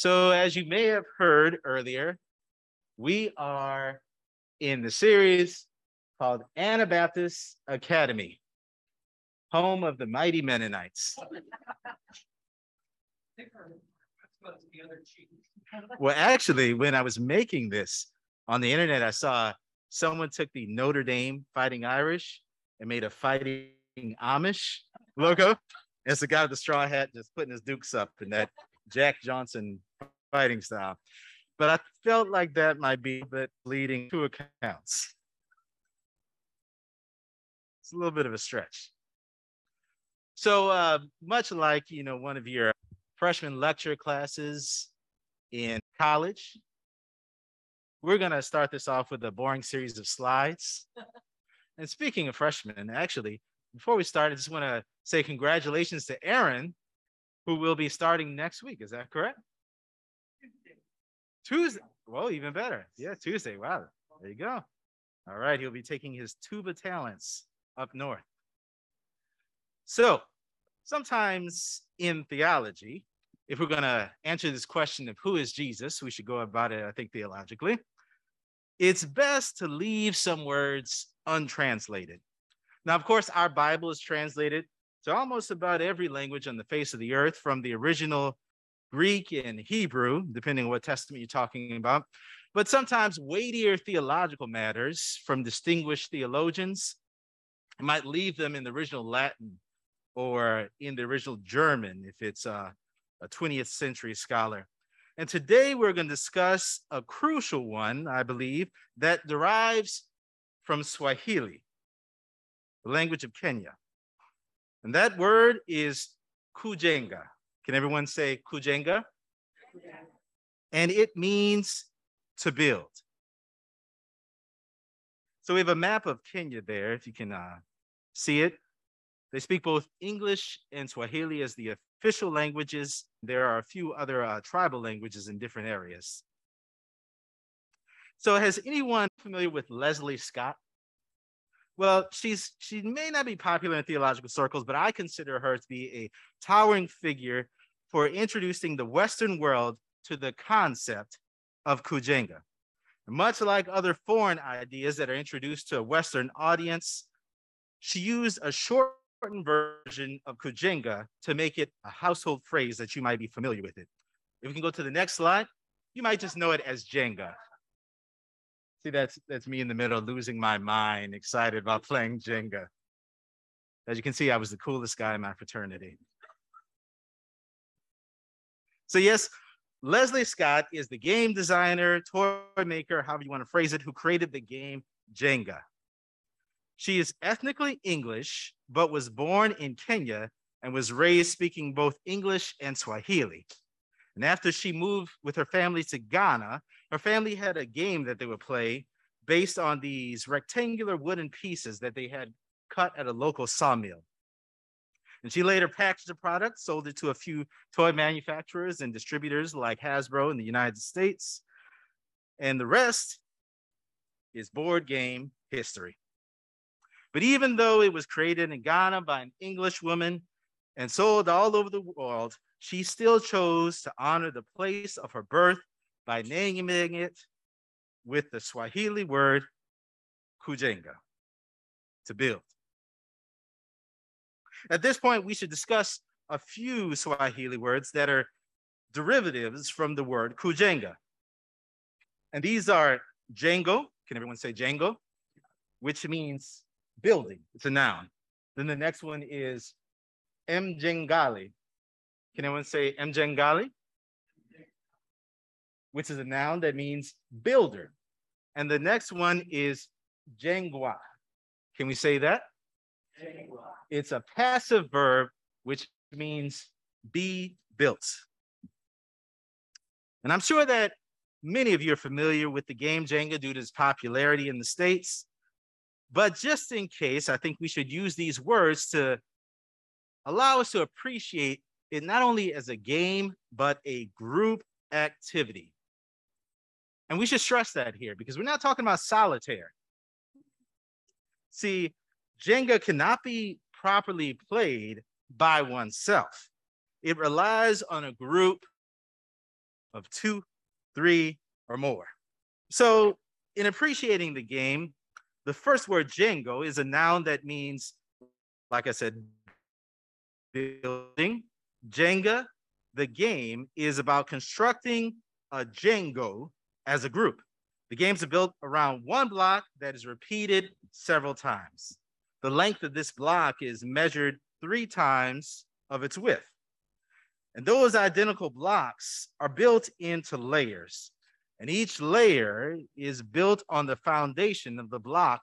So, as you may have heard earlier, we are in the series called Anabaptist Academy, home of the mighty Mennonites. Well, actually, when I was making this on the internet, I saw someone took the Notre Dame Fighting Irish and made a Fighting Amish logo. It's the guy with the straw hat just putting his dukes up in that Jack Johnson fighting style. But I felt like that might be a bit leading to accounts. It's a little bit of a stretch. So uh, much like, you know, one of your freshman lecture classes in college, we're going to start this off with a boring series of slides. and speaking of freshmen, actually, before we start, I just want to say congratulations to Aaron, who will be starting next week. Is that correct? Tuesday. Well, even better. Yeah, Tuesday. Wow. There you go. All right. He'll be taking his tuba talents up north. So, sometimes in theology, if we're going to answer this question of who is Jesus, we should go about it, I think, theologically. It's best to leave some words untranslated. Now, of course, our Bible is translated to almost about every language on the face of the earth from the original Greek and Hebrew, depending on what testament you're talking about. But sometimes weightier theological matters from distinguished theologians might leave them in the original Latin or in the original German if it's a, a 20th century scholar. And today we're going to discuss a crucial one, I believe, that derives from Swahili, the language of Kenya. And that word is kujenga. Can everyone say kujenga? And it means to build. So we have a map of Kenya there, if you can uh, see it. They speak both English and Swahili as the official languages. There are a few other uh, tribal languages in different areas. So has anyone familiar with Leslie Scott? Well, she's she may not be popular in theological circles, but I consider her to be a towering figure for introducing the Western world to the concept of kujenga. Much like other foreign ideas that are introduced to a Western audience, she used a shortened version of kujenga to make it a household phrase that you might be familiar with it. If we can go to the next slide, you might just know it as Jenga. See, that's that's me in the middle, losing my mind, excited about playing Jenga. As you can see, I was the coolest guy in my fraternity. So yes, Leslie Scott is the game designer, toy maker, however you want to phrase it, who created the game Jenga. She is ethnically English, but was born in Kenya and was raised speaking both English and Swahili. And after she moved with her family to Ghana, her family had a game that they would play based on these rectangular wooden pieces that they had cut at a local sawmill. And she later packaged the product, sold it to a few toy manufacturers and distributors like Hasbro in the United States. And the rest is board game history. But even though it was created in Ghana by an English woman and sold all over the world, she still chose to honor the place of her birth by naming it with the Swahili word kujenga, to build. At this point, we should discuss a few Swahili words that are derivatives from the word kujenga. And these are jengo, can everyone say jengo? Which means building, it's a noun. Then the next one is mjengali. Can anyone say mjengali? which is a noun that means builder. And the next one is jengwa. Can we say that? Jengwa. It's a passive verb, which means be built. And I'm sure that many of you are familiar with the game Jenga due to its popularity in the States. But just in case, I think we should use these words to allow us to appreciate it not only as a game, but a group activity. And we should stress that here because we're not talking about solitaire. See, Jenga cannot be properly played by oneself. It relies on a group of two, three, or more. So, in appreciating the game, the first word Jengo is a noun that means, like I said, building. Jenga, the game, is about constructing a Jengo as a group. The games are built around one block that is repeated several times. The length of this block is measured three times of its width. And those identical blocks are built into layers. And each layer is built on the foundation of the block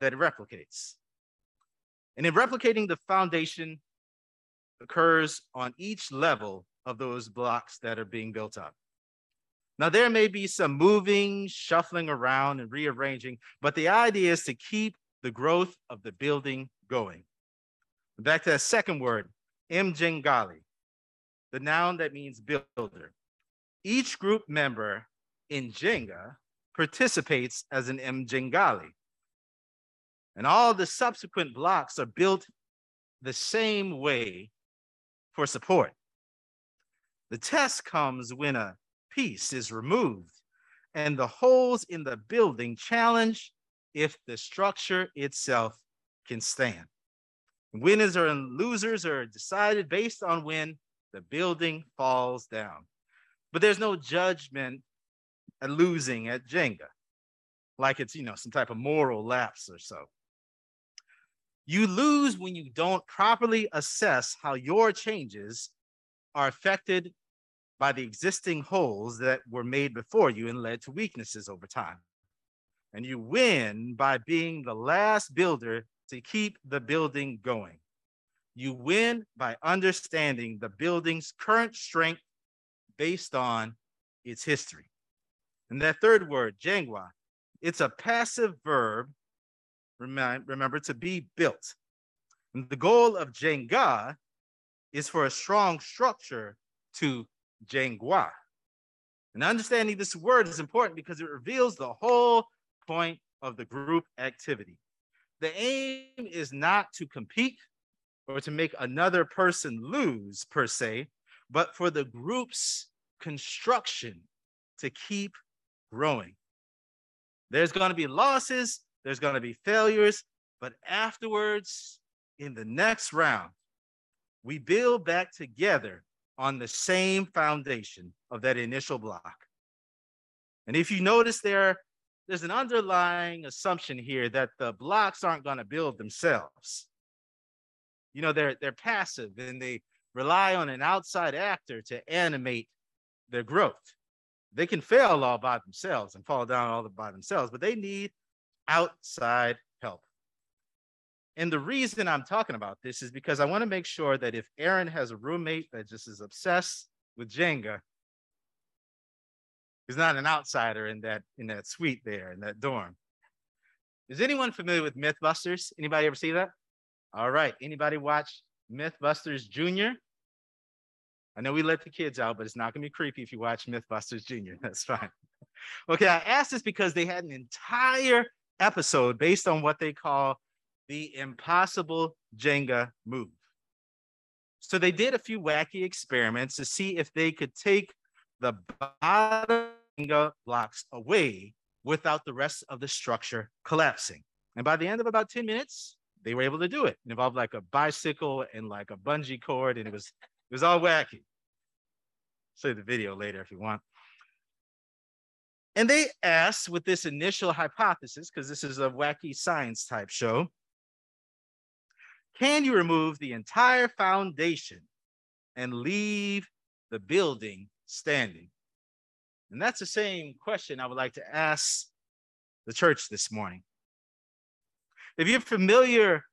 that it replicates. And in replicating the foundation occurs on each level of those blocks that are being built up. Now, there may be some moving, shuffling around, and rearranging, but the idea is to keep the growth of the building going. Back to that second word, mjengali, the noun that means builder. Each group member in Jenga participates as an mjengali. And all the subsequent blocks are built the same way for support. The test comes when a piece is removed and the holes in the building challenge if the structure itself can stand. Winners and losers are decided based on when the building falls down. But there's no judgment at losing at Jenga, like it's, you know, some type of moral lapse or so. You lose when you don't properly assess how your changes are affected by the existing holes that were made before you and led to weaknesses over time. And you win by being the last builder to keep the building going. You win by understanding the building's current strength based on its history. And that third word, jengwa, it's a passive verb, remember, to be built. And the goal of jenga is for a strong structure to jengwa. And understanding this word is important because it reveals the whole point of the group activity. The aim is not to compete or to make another person lose per se, but for the group's construction to keep growing. There's going to be losses, there's going to be failures, but afterwards, in the next round, we build back together on the same foundation of that initial block. And if you notice there, there's an underlying assumption here that the blocks aren't going to build themselves. You know, they're they're passive and they rely on an outside actor to animate their growth. They can fail all by themselves and fall down all by themselves, but they need outside help. And the reason I'm talking about this is because I want to make sure that if Aaron has a roommate that just is obsessed with Jenga, he's not an outsider in that in that suite there in that dorm. Is anyone familiar with Mythbusters? Anybody ever see that? All right. Anybody watch Mythbusters Junior? I know we let the kids out, but it's not gonna be creepy if you watch Mythbusters Junior. That's fine. Okay, I asked this because they had an entire episode based on what they call the impossible Jenga move. So they did a few wacky experiments to see if they could take the bottom Jenga blocks away without the rest of the structure collapsing. And by the end of about 10 minutes, they were able to do it. It involved like a bicycle and like a bungee cord, and it was it was all wacky. Show you the video later if you want. And they asked with this initial hypothesis, because this is a wacky science type show, can you remove the entire foundation and leave the building standing? And that's the same question I would like to ask the church this morning. If you're familiar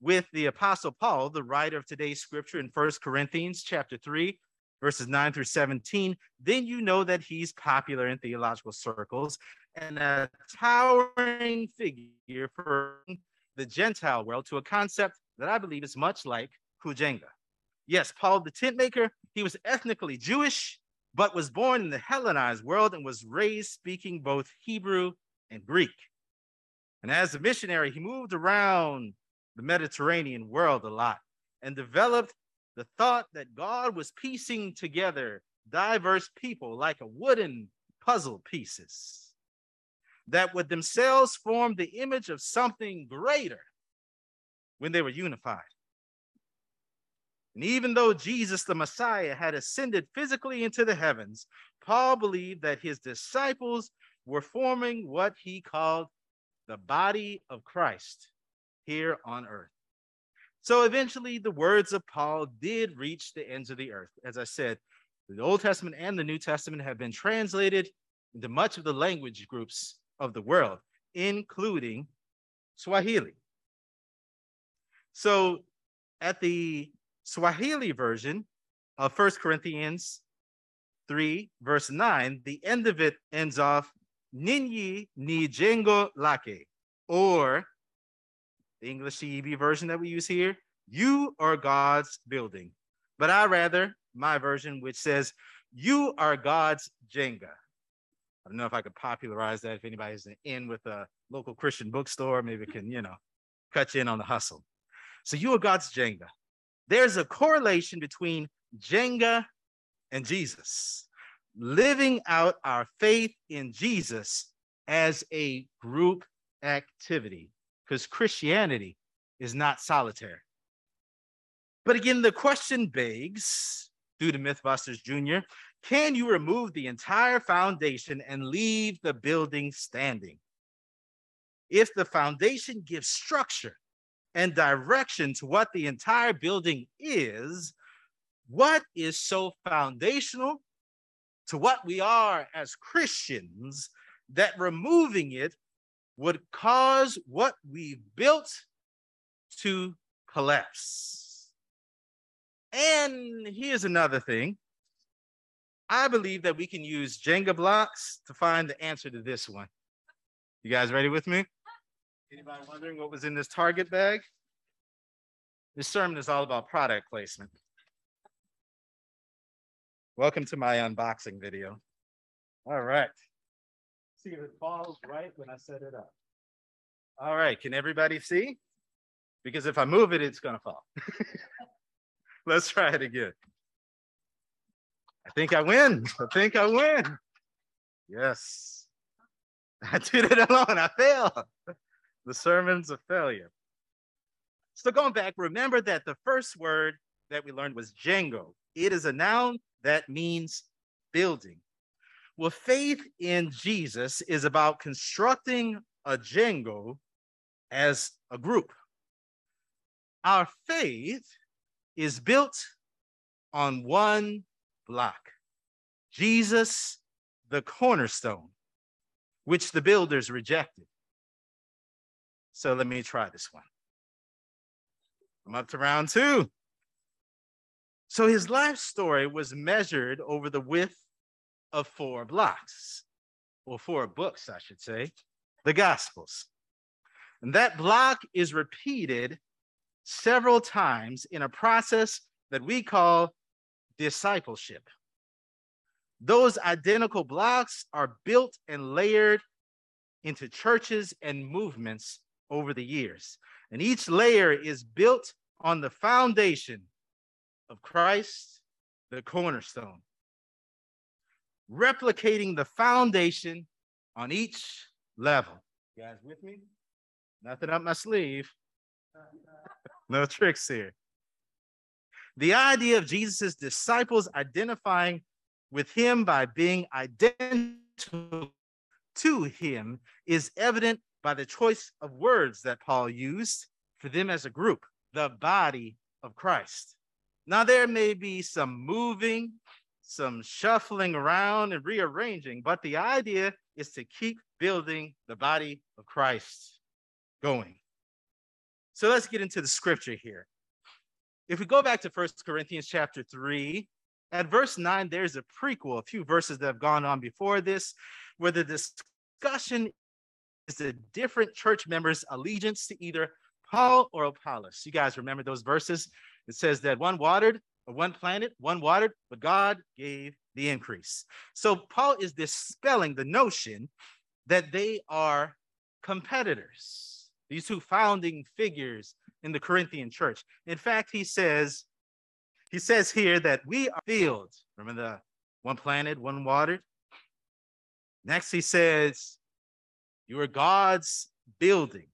with the Apostle Paul, the writer of today's scripture in First Corinthians chapter 3, verses 9 through 17, then you know that he's popular in theological circles and a towering figure for the Gentile world to a concept that I believe is much like Kujenga. Yes, Paul the tent maker, he was ethnically Jewish, but was born in the Hellenized world and was raised speaking both Hebrew and Greek. And as a missionary, he moved around the Mediterranean world a lot and developed the thought that God was piecing together diverse people like a wooden puzzle pieces that would themselves form the image of something greater when they were unified. And even though Jesus, the Messiah, had ascended physically into the heavens, Paul believed that his disciples were forming what he called the body of Christ here on earth. So eventually, the words of Paul did reach the ends of the earth. As I said, the Old Testament and the New Testament have been translated into much of the language groups of the world, including Swahili. So, at the Swahili version of First Corinthians 3, verse 9, the end of it ends off Ninyi ni jengo lake, or the English CEB version that we use here, you are God's building. But I rather my version, which says, you are God's Jenga. I don't know if I could popularize that. If anybody's in with a local Christian bookstore, maybe can, you know, cut you in on the hustle. So you are God's Jenga. There's a correlation between Jenga and Jesus. Living out our faith in Jesus as a group activity, because Christianity is not solitary. But again, the question begs due to Mythbusters Jr. Can you remove the entire foundation and leave the building standing? If the foundation gives structure and direction to what the entire building is, what is so foundational to what we are as Christians that removing it would cause what we built to collapse? And here's another thing I believe that we can use Jenga blocks to find the answer to this one. You guys ready with me? Anybody wondering what was in this Target bag? This sermon is all about product placement. Welcome to my unboxing video. All right. See if it falls right when I set it up. All right, can everybody see? Because if I move it, it's gonna fall. Let's try it again. I think I win. I think I win. Yes. I did it alone. I failed. The sermon's a failure. So going back, remember that the first word that we learned was Jengo. It is a noun that means building. Well, faith in Jesus is about constructing a Jengo as a group. Our faith is built on one block. Jesus, the cornerstone, which the builders rejected. So let me try this one. I'm up to round two. So his life story was measured over the width of four blocks, or four books, I should say, the Gospels. And that block is repeated several times in a process that we call discipleship. Those identical blocks are built and layered into churches and movements over the years. And each layer is built on the foundation of Christ, the cornerstone, replicating the foundation on each level. You guys with me? Nothing up my sleeve. No tricks here. The idea of Jesus' disciples identifying with him by being identical to him is evident by the choice of words that Paul used for them as a group, the body of Christ. Now, there may be some moving, some shuffling around and rearranging, but the idea is to keep building the body of Christ going. So let's get into the scripture here. If we go back to First Corinthians chapter 3, at verse 9, there's a prequel, a few verses that have gone on before this, where the discussion is the different church members' allegiance to either Paul or Apollos. You guys remember those verses? It says that one watered, one planted, one watered, but God gave the increase. So Paul is dispelling the notion that they are competitors, these two founding figures in the Corinthian church. In fact, he says, he says here that we are filled. Remember the one planted, one watered. Next, he says, You are God's building.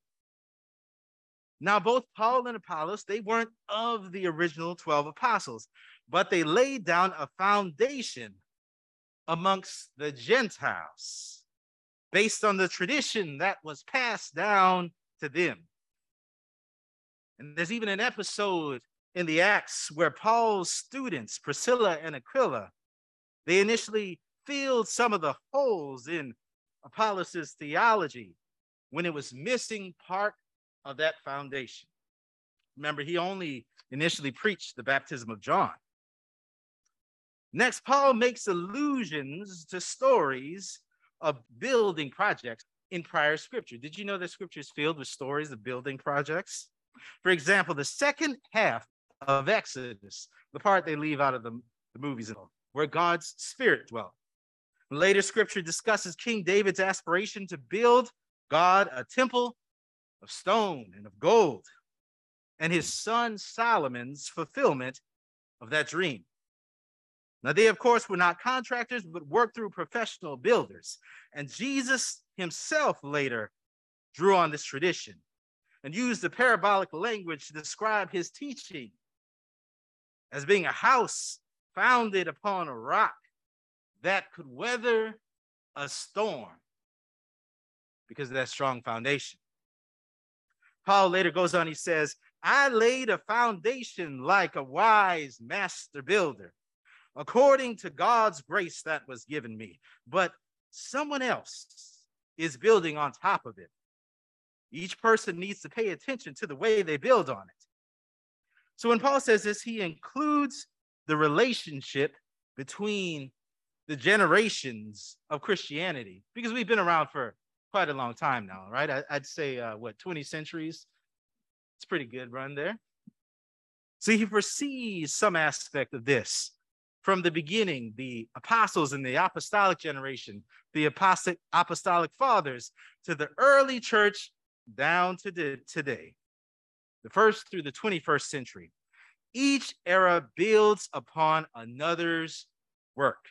Now, both Paul and Apollos, they weren't of the original 12 apostles, but they laid down a foundation amongst the Gentiles based on the tradition that was passed down to them. And there's even an episode in the Acts where Paul's students, Priscilla and Aquila, they initially filled some of the holes in Apollos' theology when it was missing part of that foundation. Remember, he only initially preached the baptism of John. Next, Paul makes allusions to stories of building projects in prior scripture. Did you know that scripture is filled with stories of building projects? For example, the second half of Exodus, the part they leave out of the, the movies, where God's spirit dwelt. Later scripture discusses King David's aspiration to build God a temple of stone and of gold, and his son Solomon's fulfillment of that dream. Now, they, of course, were not contractors, but worked through professional builders. And Jesus himself later drew on this tradition and used the parabolic language to describe his teaching as being a house founded upon a rock that could weather a storm because of that strong foundation. Paul later goes on, he says, I laid a foundation like a wise master builder according to God's grace that was given me. But someone else is building on top of it. Each person needs to pay attention to the way they build on it. So when Paul says this, he includes the relationship between the generations of Christianity, because we've been around for quite a long time now, right? I, would say, uh, what, 20 centuries? It's pretty good run there. So he foresees some aspect of this from the beginning, the apostles in the apostolic generation, the apostolic, apostolic fathers, to the early church down to the, today, the first through the 21st century. Each era builds upon another's work.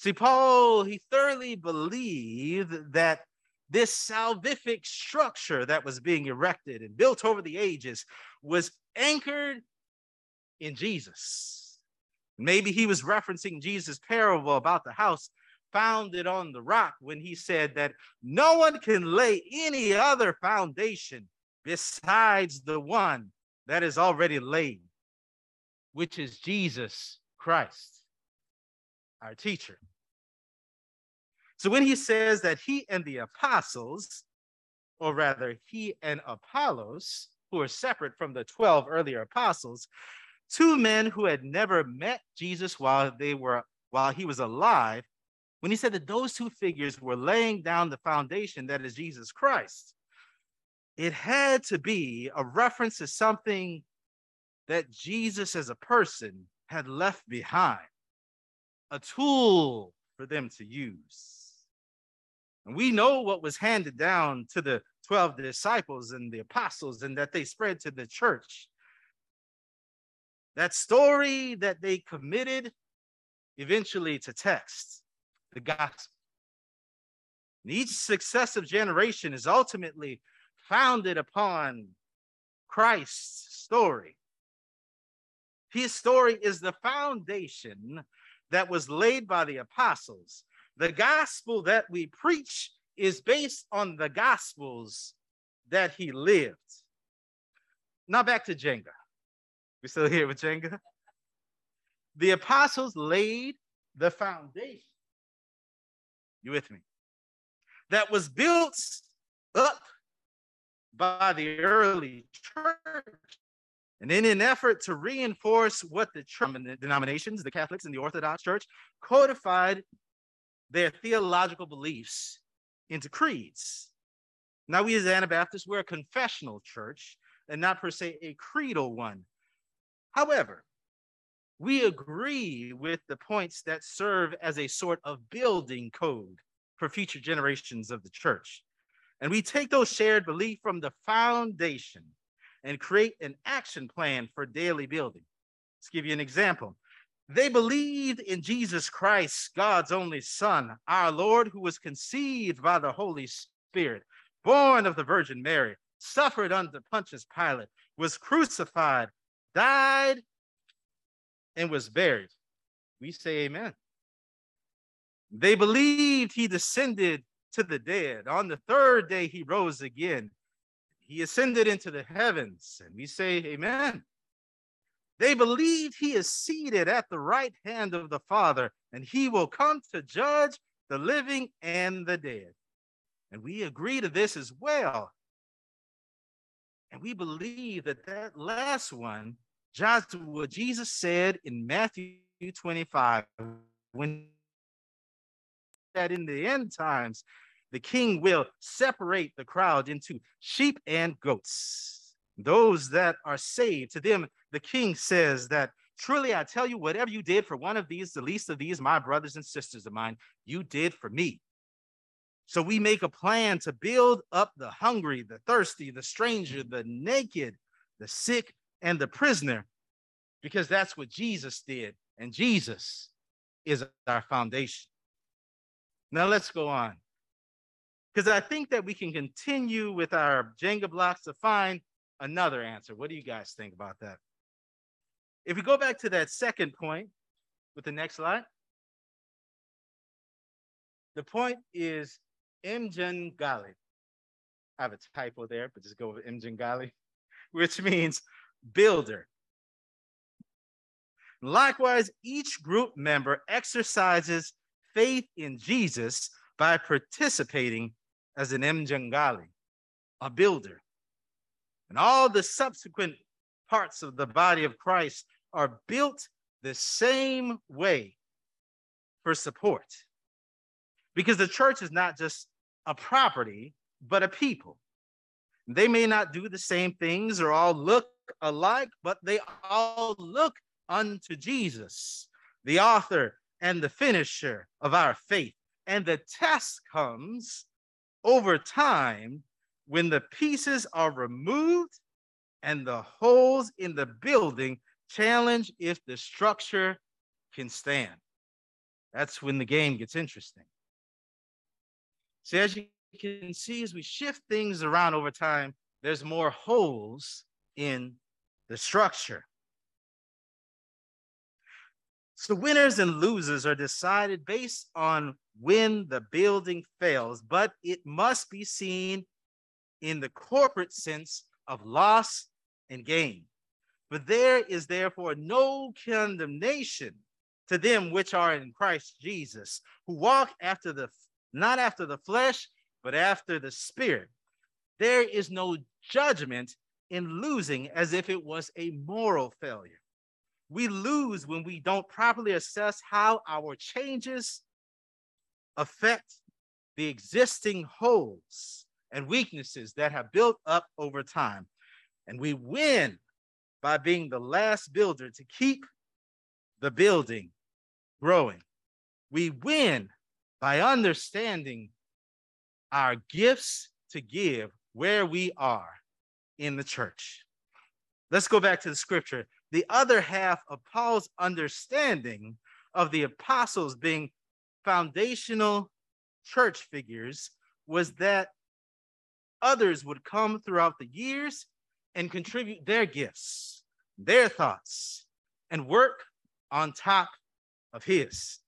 See, Paul, he thoroughly believed that this salvific structure that was being erected and built over the ages was anchored in Jesus. Maybe he was referencing Jesus' parable about the house founded on the rock when he said that no one can lay any other foundation besides the one that is already laid, which is Jesus Christ, our teacher. So when he says that he and the apostles, or rather, he and Apollos, who are separate from the 12 earlier apostles, two men who had never met Jesus while they were while he was alive, when he said that those two figures were laying down the foundation that is Jesus Christ, it had to be a reference to something that Jesus as a person had left behind, a tool for them to use. And we know what was handed down to the 12 disciples and the apostles, and that they spread to the church that story that they committed eventually to text, the gospel. And each successive generation is ultimately founded upon Christ's story. His story is the foundation that was laid by the apostles. The gospel that we preach is based on the gospels that he lived. Now back to Jenga. We still here with Jenga? The apostles laid the foundation. You with me? That was built up by the early church. And in an effort to reinforce what the denominations, the Catholics and the Orthodox Church, codified their theological beliefs into creeds. Now, we as Anabaptists, we're a confessional church and not per se a creedal one. However, we agree with the points that serve as a sort of building code for future generations of the church. And we take those shared beliefs from the foundation and create an action plan for daily building. Let's give you an example. They believed in Jesus Christ, God's only Son, our Lord, who was conceived by the Holy Spirit, born of the Virgin Mary, suffered under Pontius Pilate, was crucified, died, and was buried. We say amen. They believed he descended to the dead. On the third day, he rose again. He ascended into the heavens, and we say, Amen. They believe he is seated at the right hand of the Father, and he will come to judge the living and the dead. And we agree to this as well. And we believe that that last one, Joshua, Jesus said in Matthew 25, when that in the end times, the king will separate the crowd into sheep and goats. Those that are saved, to them, the king says that truly I tell you, whatever you did for one of these, the least of these, my brothers and sisters of mine, you did for me. So we make a plan to build up the hungry, the thirsty, the stranger, the naked, the sick, and the prisoner, because that's what Jesus did. And Jesus is our foundation. Now let's go on because I think that we can continue with our Jenga blocks to find another answer. What do you guys think about that? If we go back to that second point with the next slide, the point is Imjan Gali. I have a typo there, but just go with Imjan Gali, which means builder. Likewise, each group member exercises faith in Jesus by participating as an Mjangali, a builder. And all the subsequent parts of the body of Christ are built the same way for support. Because the church is not just a property, but a people. They may not do the same things or all look alike, but they all look unto Jesus, the author and the finisher of our faith. And the test comes over time when the pieces are removed and the holes in the building challenge if the structure can stand. That's when the game gets interesting. See, as you can see, as we shift things around over time, there's more holes in the structure. So winners and losers are decided based on when the building fails, but it must be seen in the corporate sense of loss and gain. But there is therefore no condemnation to them which are in Christ Jesus, who walk after the not after the flesh, but after the spirit. There is no judgment in losing as if it was a moral failure. We lose when we don't properly assess how our changes affect the existing holes and weaknesses that have built up over time. And we win by being the last builder to keep the building growing. We win by understanding our gifts to give where we are in the church. Let's go back to the scripture. The other half of Paul's understanding of the apostles being foundational church figures was that others would come throughout the years and contribute their gifts, their thoughts, and work on top of his.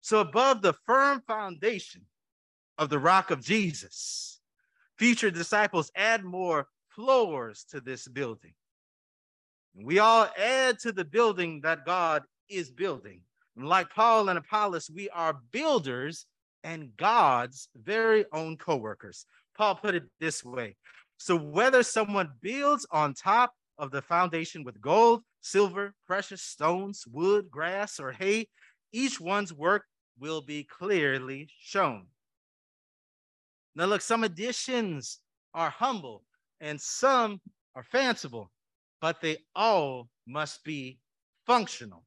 So, above the firm foundation of the rock of Jesus, future disciples add more floors to this building. We all add to the building that God is building. Like Paul and Apollos, we are builders and God's very own co-workers. Paul put it this way. So whether someone builds on top of the foundation with gold, silver, precious stones, wood, grass, or hay, each one's work will be clearly shown. Now, look, some additions are humble and some are fanciful, but they all must be functional.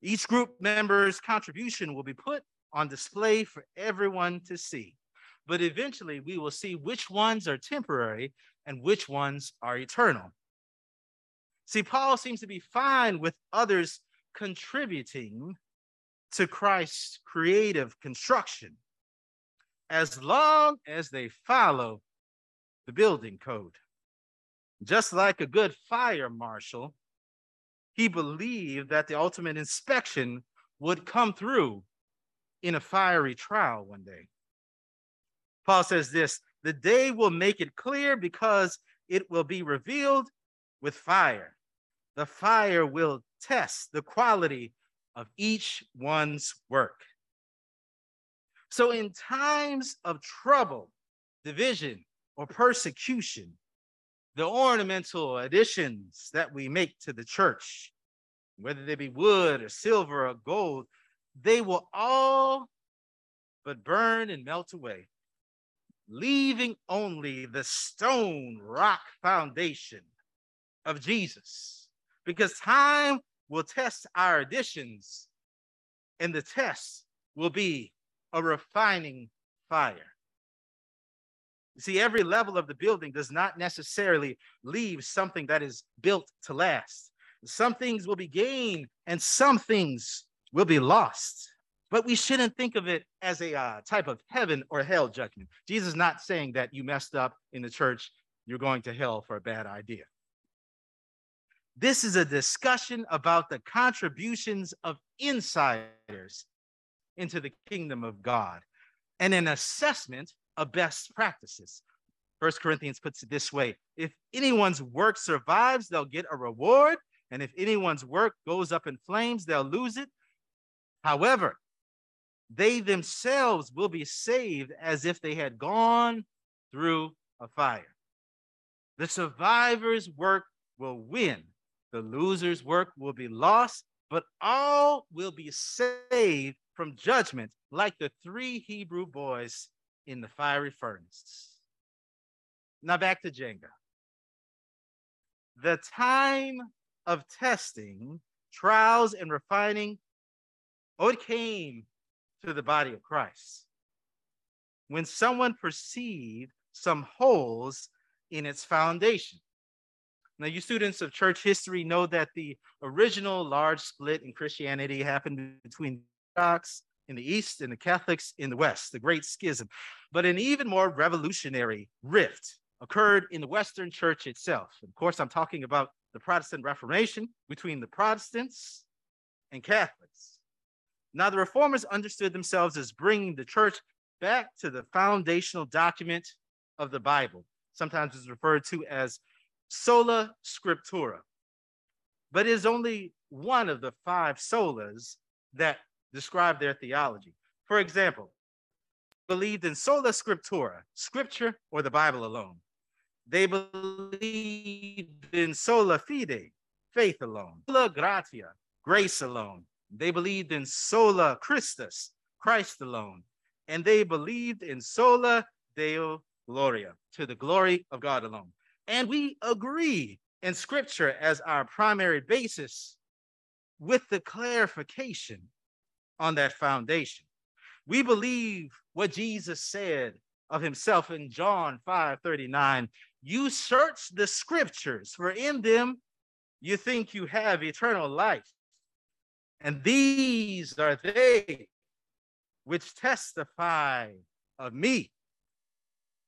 Each group member's contribution will be put on display for everyone to see. But eventually, we will see which ones are temporary and which ones are eternal. See, Paul seems to be fine with others contributing to Christ's creative construction as long as they follow the building code. Just like a good fire marshal, he believed that the ultimate inspection would come through in a fiery trial one day. Paul says this the day will make it clear because it will be revealed with fire. The fire will test the quality of each one's work. So, in times of trouble, division, or persecution, the ornamental additions that we make to the church, whether they be wood or silver or gold, they will all but burn and melt away, leaving only the stone rock foundation of Jesus. Because time will test our additions, and the test will be a refining fire. See, every level of the building does not necessarily leave something that is built to last. Some things will be gained and some things will be lost. But we shouldn't think of it as a uh, type of heaven or hell judgment. Jesus is not saying that you messed up in the church, you're going to hell for a bad idea. This is a discussion about the contributions of insiders into the kingdom of God and an assessment of best practices. First Corinthians puts it this way if anyone's work survives, they'll get a reward. And if anyone's work goes up in flames, they'll lose it. However, they themselves will be saved as if they had gone through a fire. The survivor's work will win, the loser's work will be lost, but all will be saved from judgment, like the three Hebrew boys in the fiery furnace. Now back to Jenga. The time of testing, trials, and refining, oh, it came to the body of Christ. When someone perceived some holes in its foundation. Now, you students of church history know that the original large split in Christianity happened between the Orthodox in the East and the Catholics in the West, the Great Schism. But an even more revolutionary rift occurred in the Western church itself. Of course, I'm talking about the Protestant Reformation between the Protestants and Catholics. Now, the reformers understood themselves as bringing the church back to the foundational document of the Bible. Sometimes it's referred to as sola scriptura, but it is only one of the five solas that describe their theology. For example, believed in sola scriptura, scripture or the Bible alone. They believed in sola fide, faith alone, sola gratia, grace alone. They believed in sola Christus, Christ alone. And they believed in sola Deo Gloria, to the glory of God alone. And we agree in scripture as our primary basis with the clarification on that foundation. We believe what Jesus said of himself in John 5 39. You search the scriptures, for in them you think you have eternal life. And these are they which testify of me.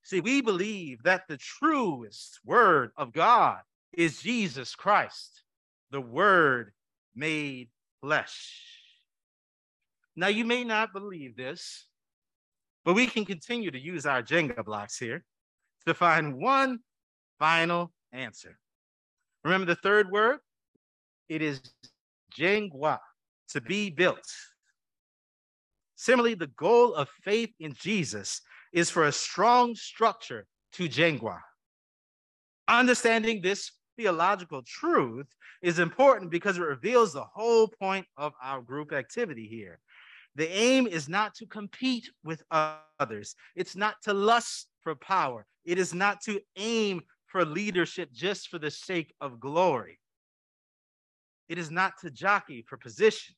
See, we believe that the truest word of God is Jesus Christ, the word made flesh. Now, you may not believe this, but we can continue to use our Jenga blocks here to find one final answer. Remember the third word? It is Jengwa, to be built. Similarly, the goal of faith in Jesus is for a strong structure to Jengwa. Understanding this theological truth is important because it reveals the whole point of our group activity here. The aim is not to compete with others, it's not to lust for power, it is not to aim for leadership just for the sake of glory. It is not to jockey for position,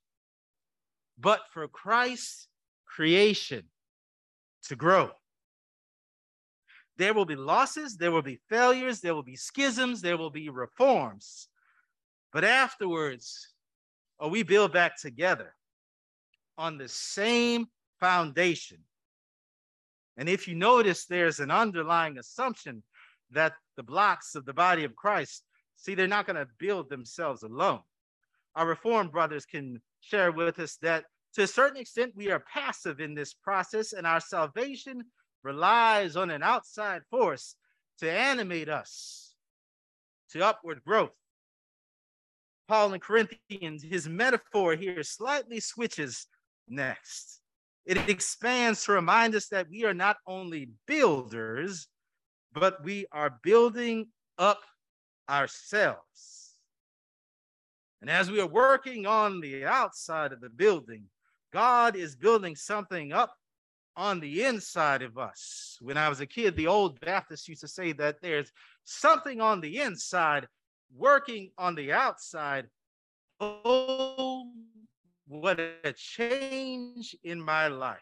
but for Christ's creation to grow. There will be losses, there will be failures, there will be schisms, there will be reforms. But afterwards, or we build back together on the same foundation. And if you notice, there's an underlying assumption that the blocks of the body of Christ, see, they're not going to build themselves alone. Our Reformed brothers can share with us that to a certain extent, we are passive in this process, and our salvation relies on an outside force to animate us to upward growth. Paul in Corinthians, his metaphor here slightly switches next. It expands to remind us that we are not only builders, but we are building up ourselves. And as we are working on the outside of the building, God is building something up on the inside of us. When I was a kid, the old Baptists used to say that there's something on the inside working on the outside. Oh, what a change in my life.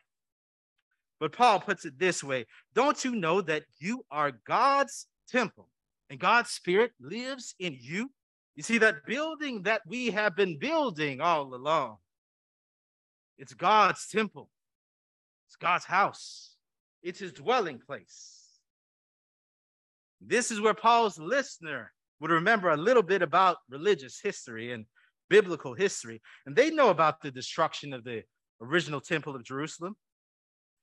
But Paul puts it this way Don't you know that you are God's temple and God's spirit lives in you? You see, that building that we have been building all along, it's God's temple, it's God's house, it's his dwelling place. This is where Paul's listener would remember a little bit about religious history and biblical history. And they know about the destruction of the original temple of Jerusalem.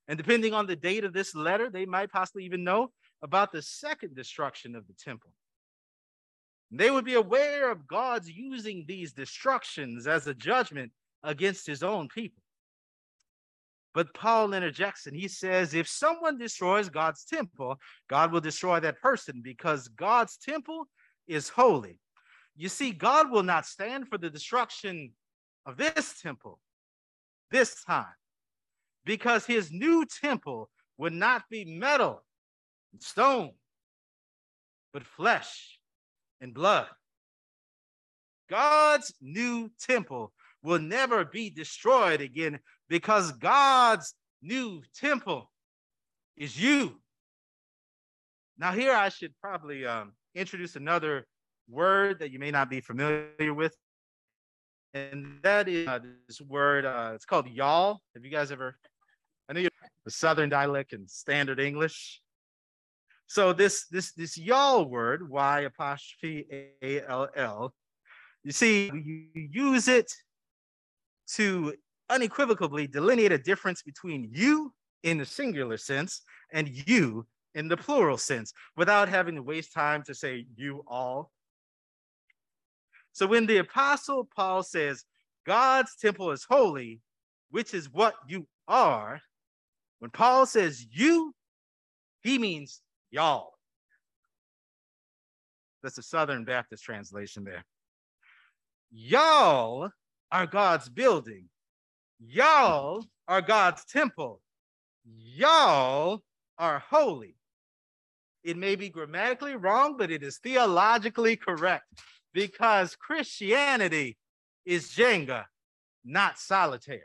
And depending on the date of this letter, they might possibly even know about the second destruction of the temple. They would be aware of God's using these destructions as a judgment against his own people. But Paul interjects and he says, if someone destroys God's temple, God will destroy that person because God's temple is holy. You see, God will not stand for the destruction of this temple this time because his new temple would not be metal and stone, but flesh and blood. God's new temple will never be destroyed again because God's new temple is you. Now, here I should probably um, introduce another word that you may not be familiar with. And that is uh, this word, uh, it's called y'all. Have you guys ever, I know you the Southern dialect and standard English. So this, this, this y'all word, Y apostrophe A L L, you see, you use it to unequivocally delineate a difference between you in the singular sense and you in the plural sense without having to waste time to say you all. So when the apostle Paul says, God's temple is holy, which is what you are, when Paul says you, he means y'all. That's a Southern Baptist translation there. Y'all are God's building. Y'all are God's temple. Y'all are holy. It may be grammatically wrong, but it is theologically correct because Christianity is Jenga, not solitaire.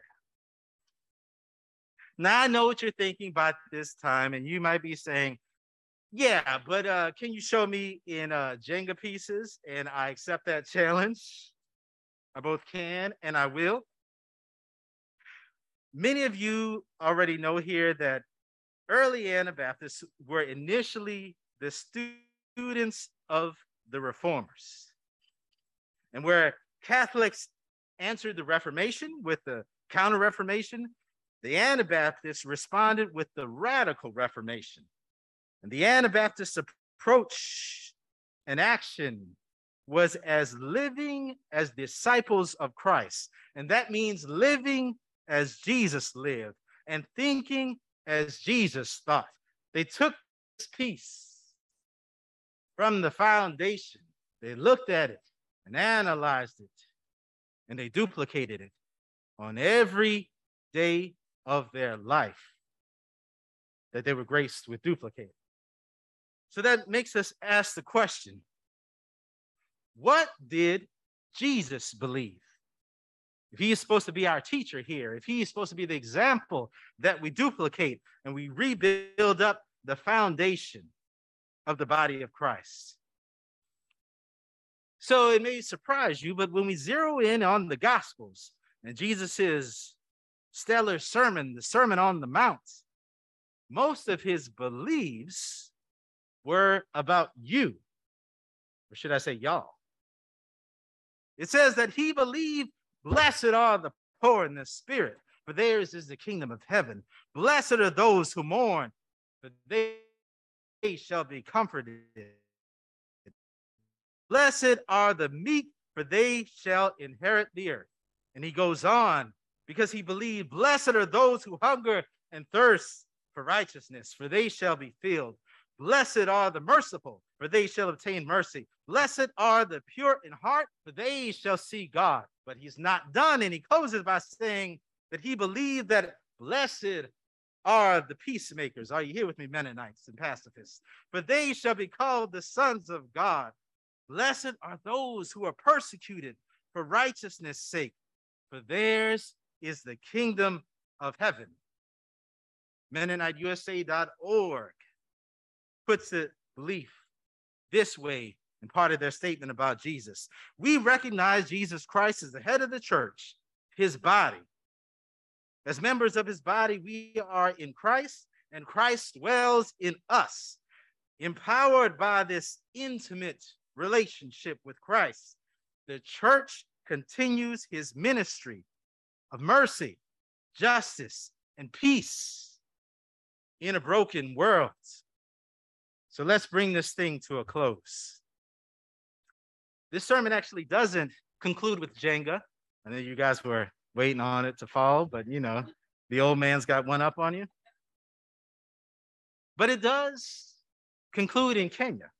Now I know what you're thinking about this time, and you might be saying, yeah, but uh, can you show me in uh, Jenga pieces? And I accept that challenge. I both can and I will. Many of you already know here that early Anabaptists were initially the students of the reformers and where Catholics answered the Reformation with the Counter Reformation, the Anabaptists responded with the Radical Reformation. And the Anabaptist approach and action was as living as disciples of Christ. And that means living as Jesus lived and thinking as Jesus thought. They took this piece from the foundation, they looked at it, and analyzed it and they duplicated it on every day of their life that they were graced with duplicating. So that makes us ask the question what did Jesus believe? If he is supposed to be our teacher here, if he is supposed to be the example that we duplicate and we rebuild up the foundation of the body of Christ, So it may surprise you, but when we zero in on the Gospels and Jesus' stellar sermon, the Sermon on the Mount, most of his beliefs were about you, or should I say, y'all. It says that he believed, Blessed are the poor in the spirit, for theirs is the kingdom of heaven. Blessed are those who mourn, for they shall be comforted. Blessed are the meek, for they shall inherit the earth. And he goes on because he believed, Blessed are those who hunger and thirst for righteousness, for they shall be filled. Blessed are the merciful, for they shall obtain mercy. Blessed are the pure in heart, for they shall see God. But he's not done, and he closes by saying that he believed that blessed are the peacemakers. Are you here with me, Mennonites and pacifists? For they shall be called the sons of God. Blessed are those who are persecuted for righteousness' sake, for theirs is the kingdom of heaven. MennoniteUSA.org puts the belief this way in part of their statement about Jesus. We recognize Jesus Christ as the head of the church, his body. As members of his body, we are in Christ, and Christ dwells in us. Empowered by this intimate relationship with Christ, the church continues his ministry of mercy, justice, and peace in a broken world. So let's bring this thing to a close. This sermon actually doesn't conclude with Jenga. I know you guys were waiting on it to fall, but you know, the old man's got one up on you. But it does conclude in Kenya.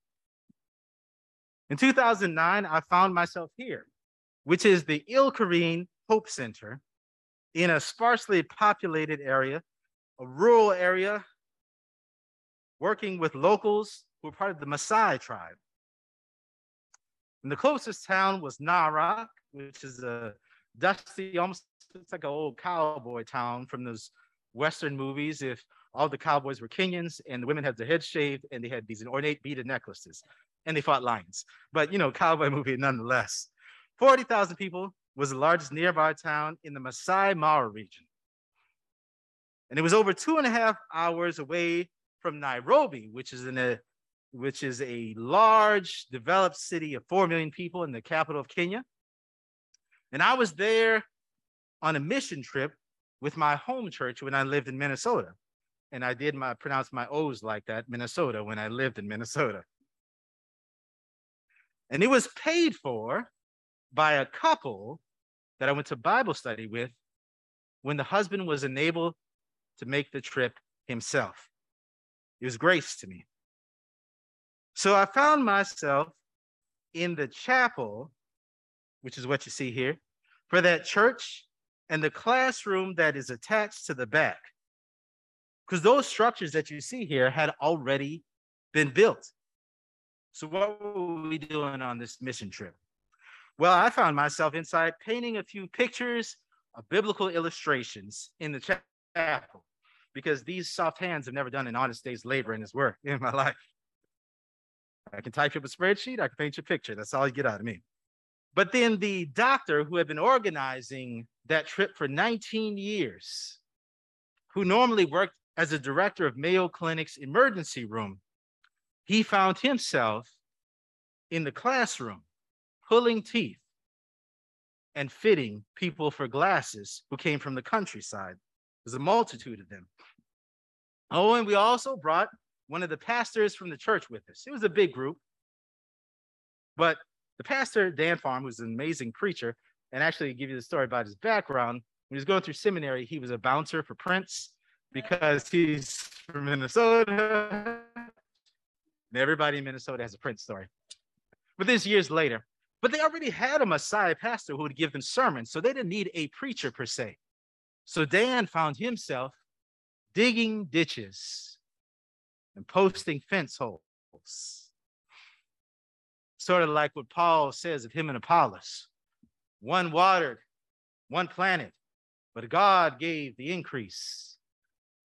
In 2009, I found myself here, which is the Ilkarine Hope Center in a sparsely populated area, a rural area, working with locals who were part of the Maasai tribe. And the closest town was Narok, which is a dusty, almost like an old cowboy town from those Western movies. If all the cowboys were Kenyans and the women had their heads shaved and they had these ornate beaded necklaces and they fought lions. But you know, cowboy movie nonetheless. 40,000 people was the largest nearby town in the Masai Mara region. And it was over two and a half hours away from Nairobi, which is in a which is a large developed city of 4 million people in the capital of Kenya. And I was there on a mission trip with my home church when I lived in Minnesota. And I did my pronounce my O's like that, Minnesota, when I lived in Minnesota. And it was paid for by a couple that I went to Bible study with when the husband was unable to make the trip himself. It was grace to me. So I found myself in the chapel, which is what you see here, for that church and the classroom that is attached to the back. Because those structures that you see here had already been built. So, what were we doing on this mission trip? Well, I found myself inside painting a few pictures of biblical illustrations in the chapel because these soft hands have never done an honest day's labor in this work in my life. I can type up a spreadsheet, I can paint your picture. That's all you get out of me. But then the doctor who had been organizing that trip for 19 years, who normally worked as a director of Mayo Clinic's emergency room, he found himself in the classroom pulling teeth and fitting people for glasses who came from the countryside. There's a multitude of them. Oh, and we also brought one of the pastors from the church with us. It was a big group, but the pastor, Dan Farm, who's an amazing preacher, and actually give you the story about his background. When he was going through seminary, he was a bouncer for Prince because he's from Minnesota. Everybody in Minnesota has a Prince story. But this years later, but they already had a Maasai pastor who would give them sermons, so they didn't need a preacher per se. So Dan found himself digging ditches and posting fence holes. Sort of like what Paul says of him and Apollos one watered, one planted, but God gave the increase.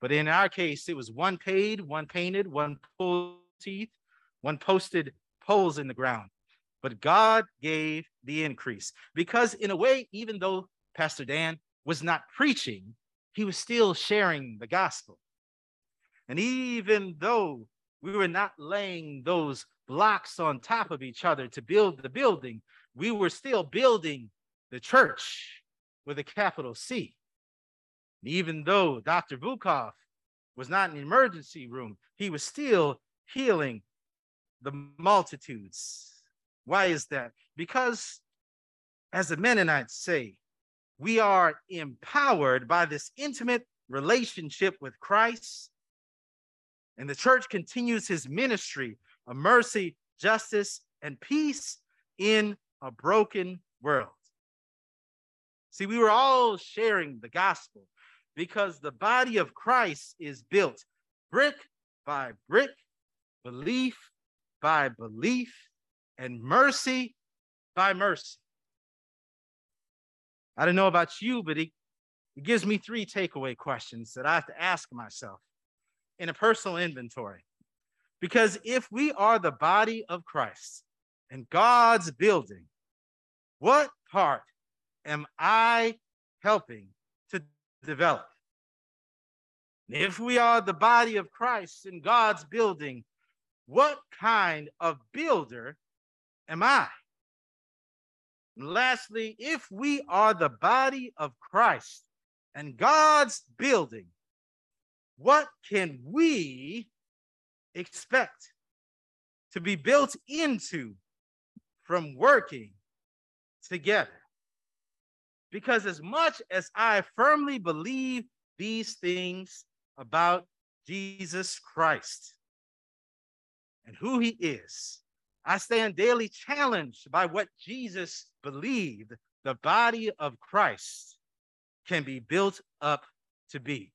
But in our case, it was one paid, one painted, one pulled teeth, one posted poles in the ground. but God gave the increase. Because, in a way, even though Pastor Dan was not preaching, he was still sharing the gospel. And even though we were not laying those blocks on top of each other to build the building, we were still building the church with a capital C. And even though Dr. Vukov was not in the emergency room, he was still healing the multitudes. Why is that? Because, as the Mennonites say, we are empowered by this intimate relationship with Christ. And the church continues his ministry of mercy, justice, and peace in a broken world. See, we were all sharing the gospel because the body of Christ is built brick by brick, belief by belief, and mercy by mercy. I don't know about you, but it, it gives me three takeaway questions that I have to ask myself in a personal inventory. Because if we are the body of Christ and God's building, what part am I helping to develop? If we are the body of Christ and God's building, what kind of builder am I? And lastly, if we are the body of Christ and God's building, what can we expect to be built into from working together? Because as much as I firmly believe these things about Jesus Christ and who he is, I stand daily challenged by what Jesus believed the body of Christ can be built up to be.